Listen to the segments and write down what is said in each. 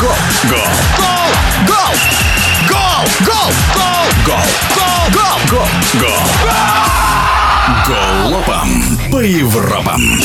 Гол! Гол! Гол! Гол! Гол! Гол! Гол! Гол! Гол! Гол! Голопом по Европам.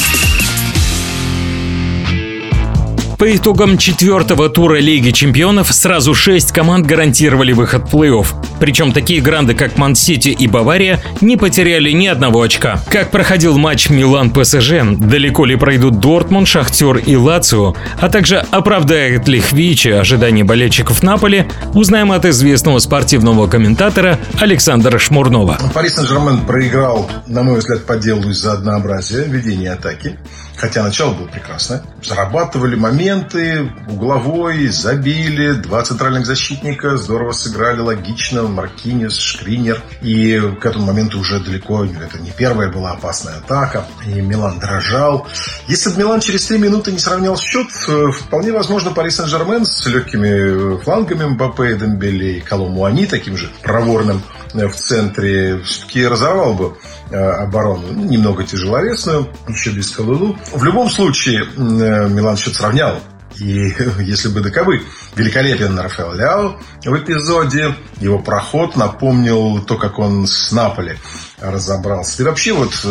По итогам четвертого тура Лиги чемпионов сразу шесть команд гарантировали выход в плей-офф. Причем такие гранды, как Ман-Сити и Бавария, не потеряли ни одного очка. Как проходил матч Милан-ПСЖ, далеко ли пройдут Дортмунд, Шахтер и Лацио, а также оправдает ли Хвича ожидания болельщиков Наполи, узнаем от известного спортивного комментатора Александра Шмурнова. Пари Сен-Жермен проиграл, на мой взгляд, по делу из-за однообразия ведения атаки. Хотя начало было прекрасное. Зарабатывали моменты, угловой, забили, два центральных защитника здорово сыграли, логично, Маркинес, Шкринер. И к этому моменту уже далеко, это не первая была опасная атака. И Милан дрожал. Если бы Милан через три минуты не сравнял счет, э, вполне возможно Пари Сен-Жермен с легкими флангами Мбаппе, Дембеле и Коломуани, таким же проворным э, в центре, все-таки разорвал бы э, оборону. Ну, немного тяжеловесную, еще без Калулу. В любом случае, Милан счет сравнял. И если бы доковы великолепен Рафаэл Ляо в эпизоде, его проход напомнил то, как он с Наполи разобрался. И вообще вот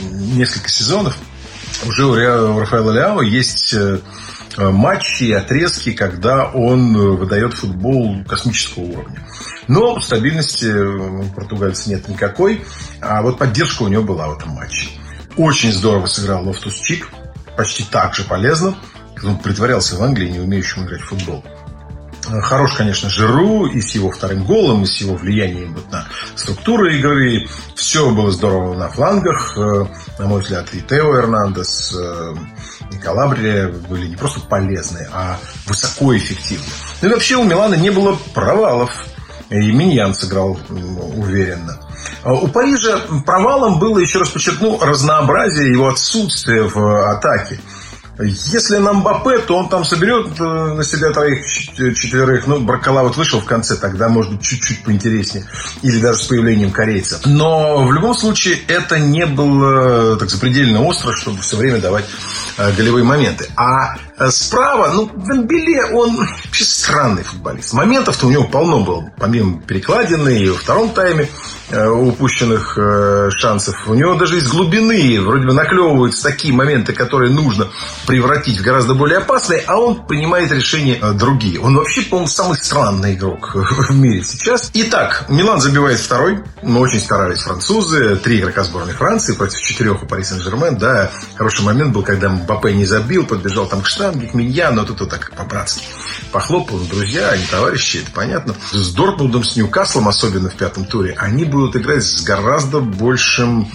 несколько сезонов уже у Рафаэла Ляо есть матчи и отрезки, когда он выдает футбол космического уровня. Но стабильности португальца нет никакой, а вот поддержка у него была в этом матче. Очень здорово сыграл Лофтус Чик, почти так же полезно. Он притворялся в Англии, не умеющим играть в футбол. Хорош, конечно, Жиру и с его вторым голом, и с его влиянием вот на структуру игры. Все было здорово на флангах. Э, на мой взгляд, и Тео Эрнандес, э, и Калабрия были не просто полезны, а высокоэффективны. Ну и вообще у Милана не было провалов. И Миньян сыграл уверенно. А у Парижа провалом было, еще раз подчеркну, разнообразие его отсутствия в атаке. Если нам Мбаппе, то он там соберет э, на себя троих, четверых. Ну, Баркала вот вышел в конце, тогда может быть чуть-чуть поинтереснее. Или даже с появлением корейца. Но в любом случае это не было так запредельно остро, чтобы все время давать э, голевые моменты. А э, справа, ну, Дембеле, он вообще странный футболист. Моментов-то у него полно было. Помимо перекладины и во втором тайме упущенных шансов. У него даже из глубины вроде бы наклевываются такие моменты, которые нужно превратить в гораздо более опасные, а он принимает решения э, другие. Он вообще, по-моему, самый странный игрок в мире сейчас. Итак, Милан забивает второй. Мы очень старались французы. Три игрока сборной Франции против четырех у Пари Сен-Жермен. Да, хороший момент был, когда Мбаппе не забил, подбежал там к штанге, к Миньяну, но тут вот так по-братски. Похлопал, друзья, они товарищи, это понятно. С Дортмундом, с Ньюкаслом, особенно в пятом туре, они будут играть с гораздо большим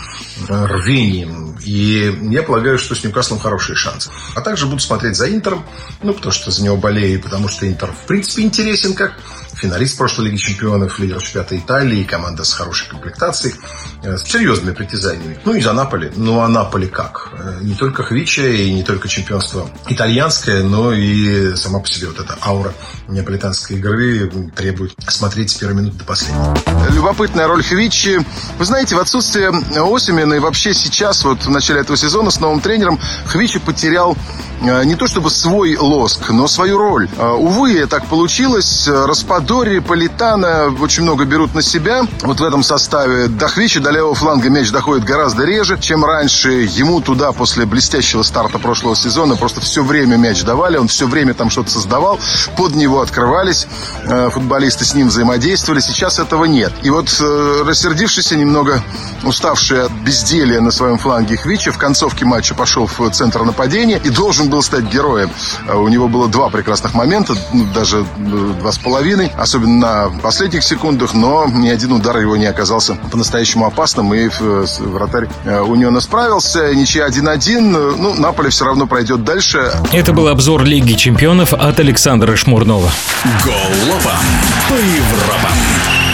э, рвением. И я полагаю, что с Ньюкаслом хорошие шансы. А также буду смотреть за Интером, ну, потому что за него болею, потому что Интер, в принципе, интересен как финалист прошлой Лиги Чемпионов, лидер чемпионата Италии, команда с хорошей комплектацией, э, с серьезными притязаниями. Ну и за Наполи. Ну а Наполи как? Э, не только Хвича и не только чемпионство итальянское, но и сама по себе вот эта аура неаполитанской игры требует смотреть с первой минуты до последней. Любопытная роль Хвичи. Вы знаете, в отсутствие Осимена и вообще сейчас, вот в начале этого сезона с новым тренером, Хвичи потерял не то чтобы свой лоск, но свою роль. Увы, так получилось. Распад Дори, Политана очень много берут на себя. Вот в этом составе до Хвичи, до левого фланга мяч доходит гораздо реже, чем раньше. Ему туда после блестящего старта прошлого сезона просто все время мяч давали. Он все время там что-то создавал. Под него открывались э, футболисты, с ним взаимодействовали. Сейчас этого нет. И вот э, рассердившийся, немного уставший от безделия на своем фланге Хвича в концовке матча пошел в центр нападения и должен был стать героем. Э, у него было два прекрасных момента, ну, даже э, два с половиной особенно на последних секундах, но ни один удар его не оказался по-настоящему опасным, и э, вратарь э, Униона справился. Ничья 1-1, ну, Наполе все равно пройдет дальше. Это был обзор Лиги чемпионов от Александра Шмурнова. Голова по Европам.